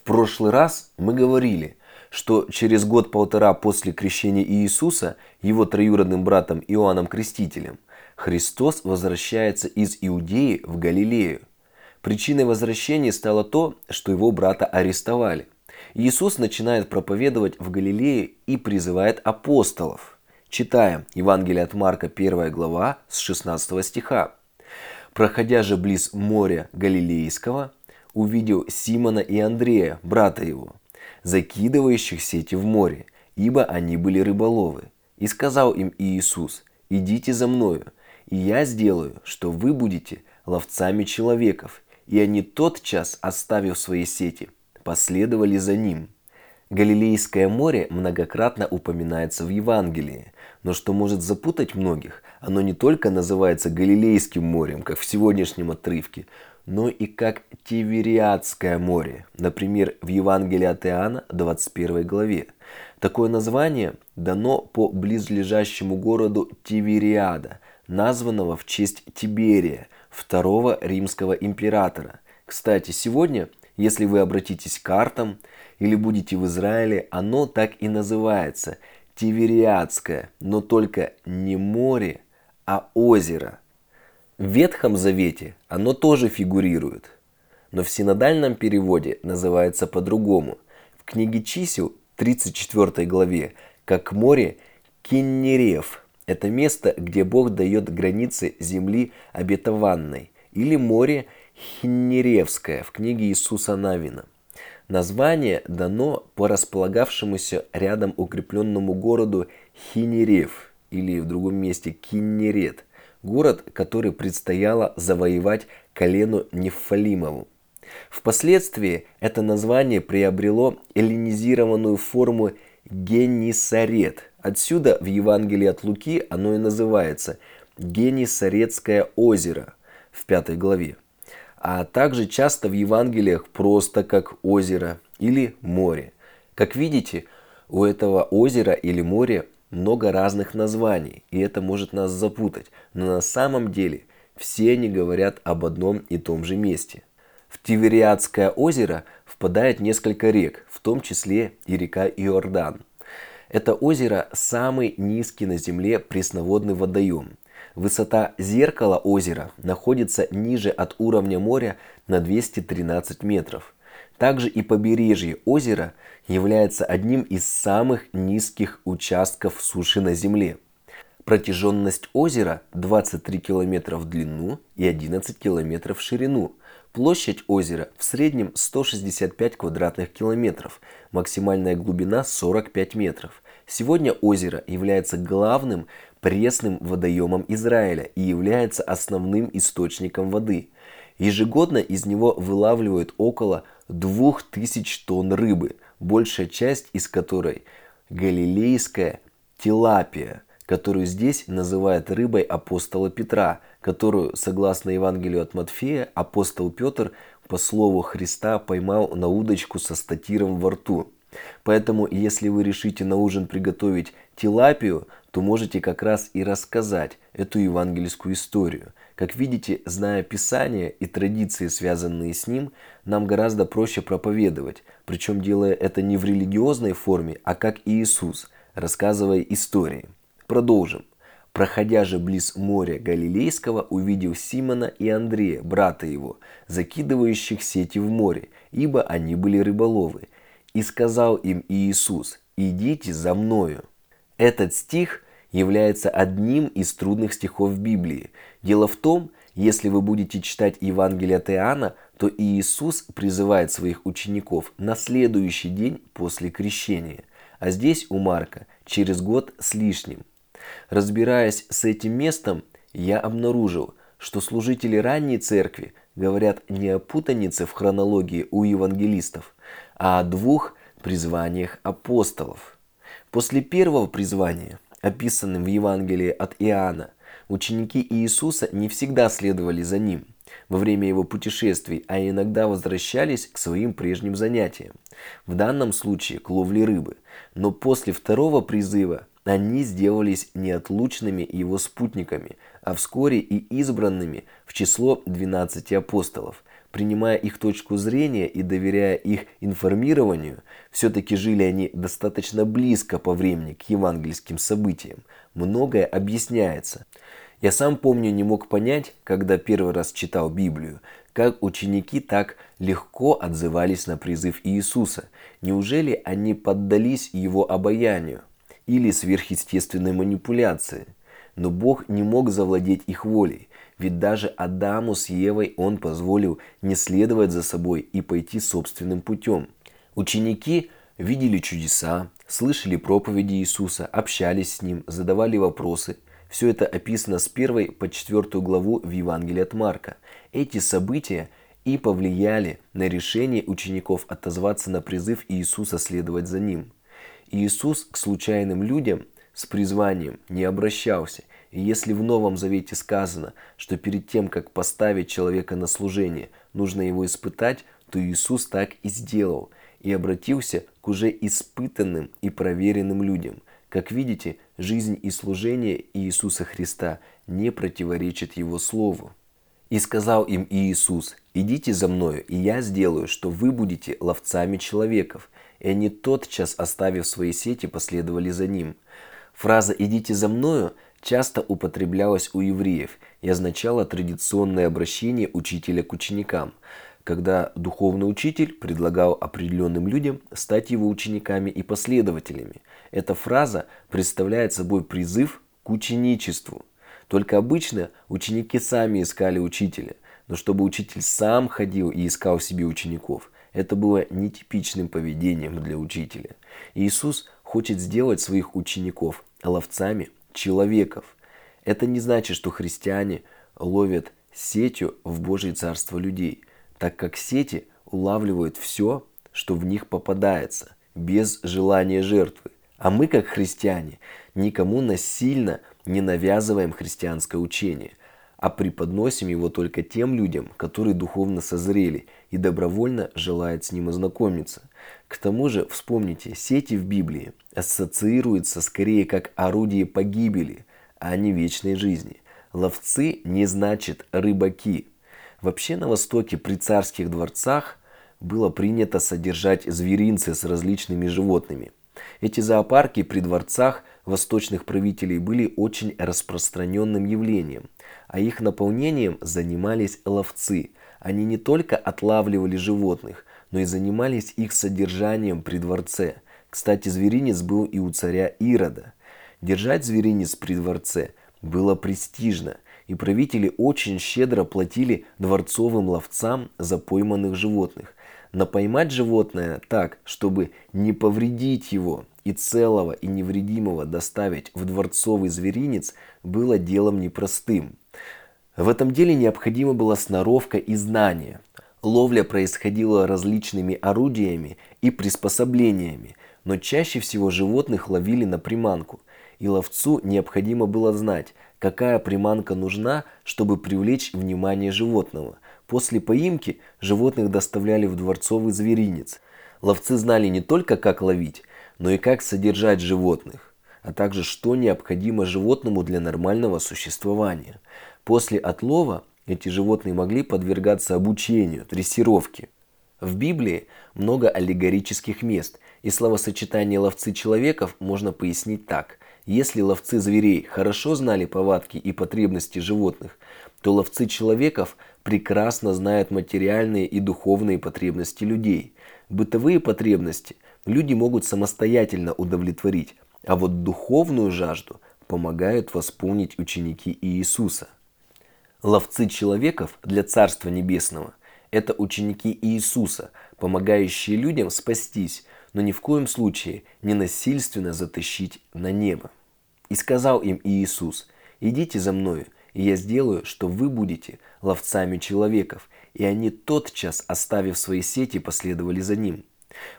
В прошлый раз мы говорили, что через год-полтора после крещения Иисуса, его троюродным братом Иоанном Крестителем, Христос возвращается из Иудеи в Галилею. Причиной возвращения стало то, что его брата арестовали. Иисус начинает проповедовать в Галилее и призывает апостолов. Читаем Евангелие от Марка 1 глава с 16 стиха. «Проходя же близ моря Галилейского, увидел Симона и Андрея, брата его, закидывающих сети в море, ибо они были рыболовы. И сказал им Иисус, идите за мною, и я сделаю, что вы будете ловцами человеков. И они тотчас, оставив свои сети, последовали за ним. Галилейское море многократно упоминается в Евангелии, но что может запутать многих, оно не только называется Галилейским морем, как в сегодняшнем отрывке, но и как Тивериадское море, например, в Евангелии от Иоанна 21 главе. Такое название дано по близлежащему городу Тивериада, названного в честь Тиберия, второго римского императора. Кстати, сегодня, если вы обратитесь к картам или будете в Израиле, оно так и называется – Тивериадское, но только не море, а озеро – в Ветхом Завете оно тоже фигурирует, но в синодальном переводе называется по-другому. В книге чисел 34 главе «Как море Киннерев» – это место, где Бог дает границы земли обетованной, или море Хиннеревское в книге Иисуса Навина. Название дано по располагавшемуся рядом укрепленному городу Хинерев или в другом месте Киннерет – город, который предстояло завоевать колену Нефалимову. Впоследствии это название приобрело эллинизированную форму Генисарет. Отсюда в Евангелии от Луки оно и называется Генисаретское озеро в пятой главе. А также часто в Евангелиях просто как озеро или море. Как видите, у этого озера или моря много разных названий, и это может нас запутать, но на самом деле все они говорят об одном и том же месте. В Тивериадское озеро впадает несколько рек, в том числе и река Иордан. Это озеро самый низкий на земле пресноводный водоем. Высота зеркала озера находится ниже от уровня моря на 213 метров – также и побережье озера является одним из самых низких участков суши на Земле. Протяженность озера 23 км в длину и 11 км в ширину. Площадь озера в среднем 165 квадратных километров, максимальная глубина 45 метров. Сегодня озеро является главным пресным водоемом Израиля и является основным источником воды. Ежегодно из него вылавливают около 2000 тонн рыбы, большая часть из которой галилейская тилапия, которую здесь называют рыбой апостола Петра, которую, согласно Евангелию от Матфея, апостол Петр по слову Христа поймал на удочку со статиром во рту. Поэтому, если вы решите на ужин приготовить тилапию, то можете как раз и рассказать эту евангельскую историю. Как видите, зная Писание и традиции, связанные с ним, нам гораздо проще проповедовать, причем делая это не в религиозной форме, а как Иисус, рассказывая истории. Продолжим. Проходя же близ моря Галилейского, увидел Симона и Андрея, брата его, закидывающих сети в море, ибо они были рыболовы. И сказал им Иисус, идите за мною. Этот стих является одним из трудных стихов Библии. Дело в том, если вы будете читать Евангелие от Иоанна, то Иисус призывает своих учеников на следующий день после крещения, а здесь у Марка через год с лишним. Разбираясь с этим местом, я обнаружил, что служители ранней церкви говорят не о путанице в хронологии у евангелистов, а о двух призваниях апостолов. После первого призвания, описанным в Евангелии от Иоанна, ученики Иисуса не всегда следовали за ним во время его путешествий, а иногда возвращались к своим прежним занятиям. В данном случае к ловле рыбы. Но после второго призыва они сделались неотлучными его спутниками, а вскоре и избранными в число 12 апостолов. принимая их точку зрения и доверяя их информированию, все-таки жили они достаточно близко по времени к евангельским событиям. Многое объясняется. Я сам помню, не мог понять, когда первый раз читал Библию, как ученики так легко отзывались на призыв Иисуса. Неужели они поддались его обаянию или сверхъестественной манипуляции? Но Бог не мог завладеть их волей, ведь даже Адаму с Евой он позволил не следовать за собой и пойти собственным путем. Ученики видели чудеса, слышали проповеди Иисуса, общались с Ним, задавали вопросы. Все это описано с 1 по 4 главу в Евангелии от Марка. Эти события и повлияли на решение учеников отозваться на призыв Иисуса следовать за Ним. Иисус к случайным людям с призванием не обращался. И если в Новом Завете сказано, что перед тем, как поставить человека на служение, нужно его испытать, то Иисус так и сделал и обратился к уже испытанным и проверенным людям. Как видите, жизнь и служение Иисуса Христа не противоречат Его Слову. И сказал им Иисус, «Идите за Мною, и я сделаю, что вы будете ловцами человеков». И они тотчас, оставив свои сети, последовали за Ним. Фраза «идите за Мною» часто употреблялась у евреев и означала традиционное обращение учителя к ученикам, когда духовный учитель предлагал определенным людям стать его учениками и последователями. Эта фраза представляет собой призыв к ученичеству – только обычно ученики сами искали учителя, но чтобы учитель сам ходил и искал себе учеников, это было нетипичным поведением для учителя. Иисус хочет сделать своих учеников ловцами человеков. Это не значит, что христиане ловят сетью в Божье Царство людей, так как сети улавливают все, что в них попадается, без желания жертвы. А мы, как христиане, никому насильно не навязываем христианское учение, а преподносим его только тем людям, которые духовно созрели и добровольно желают с ним ознакомиться. К тому же, вспомните, сети в Библии ассоциируются скорее как орудие погибели, а не вечной жизни. Ловцы не значит рыбаки. Вообще на Востоке при царских дворцах было принято содержать зверинцы с различными животными – эти зоопарки при дворцах восточных правителей были очень распространенным явлением, а их наполнением занимались ловцы. Они не только отлавливали животных, но и занимались их содержанием при дворце. Кстати, зверинец был и у царя Ирода. Держать зверинец при дворце было престижно, и правители очень щедро платили дворцовым ловцам за пойманных животных. Но поймать животное так, чтобы не повредить его и целого и невредимого доставить в дворцовый зверинец было делом непростым. В этом деле необходима была сноровка и знание. Ловля происходила различными орудиями и приспособлениями, но чаще всего животных ловили на приманку, и ловцу необходимо было знать, какая приманка нужна, чтобы привлечь внимание животного – После поимки животных доставляли в дворцовый зверинец. Ловцы знали не только, как ловить, но и как содержать животных, а также что необходимо животному для нормального существования. После отлова эти животные могли подвергаться обучению, дрессировке. В Библии много аллегорических мест, и словосочетание ловцы человеков можно пояснить так. Если ловцы зверей хорошо знали повадки и потребности животных, то ловцы человеков прекрасно знают материальные и духовные потребности людей. Бытовые потребности люди могут самостоятельно удовлетворить, а вот духовную жажду помогают восполнить ученики Иисуса. Ловцы человеков для Царства Небесного – это ученики Иисуса, помогающие людям спастись, но ни в коем случае не насильственно затащить на небо. И сказал им Иисус, идите за мною, и я сделаю, что вы будете ловцами человеков. И они тотчас, оставив свои сети, последовали за ним.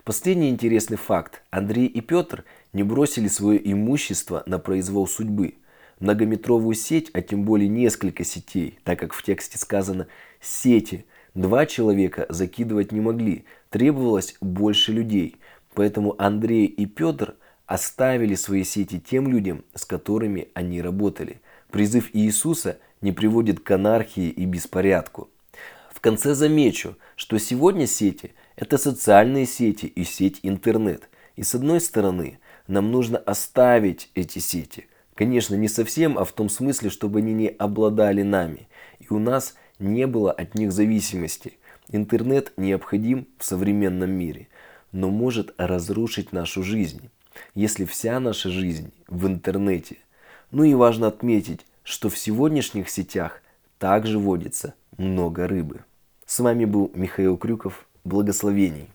Последний интересный факт. Андрей и Петр не бросили свое имущество на произвол судьбы. Многометровую сеть, а тем более несколько сетей, так как в тексте сказано «сети», два человека закидывать не могли, требовалось больше людей. Поэтому Андрей и Петр оставили свои сети тем людям, с которыми они работали – Призыв Иисуса не приводит к анархии и беспорядку. В конце замечу, что сегодня сети – это социальные сети и сеть интернет. И с одной стороны, нам нужно оставить эти сети. Конечно, не совсем, а в том смысле, чтобы они не обладали нами. И у нас не было от них зависимости. Интернет необходим в современном мире, но может разрушить нашу жизнь, если вся наша жизнь в интернете. Ну и важно отметить, что в сегодняшних сетях также водится много рыбы. С вами был Михаил Крюков. Благословений!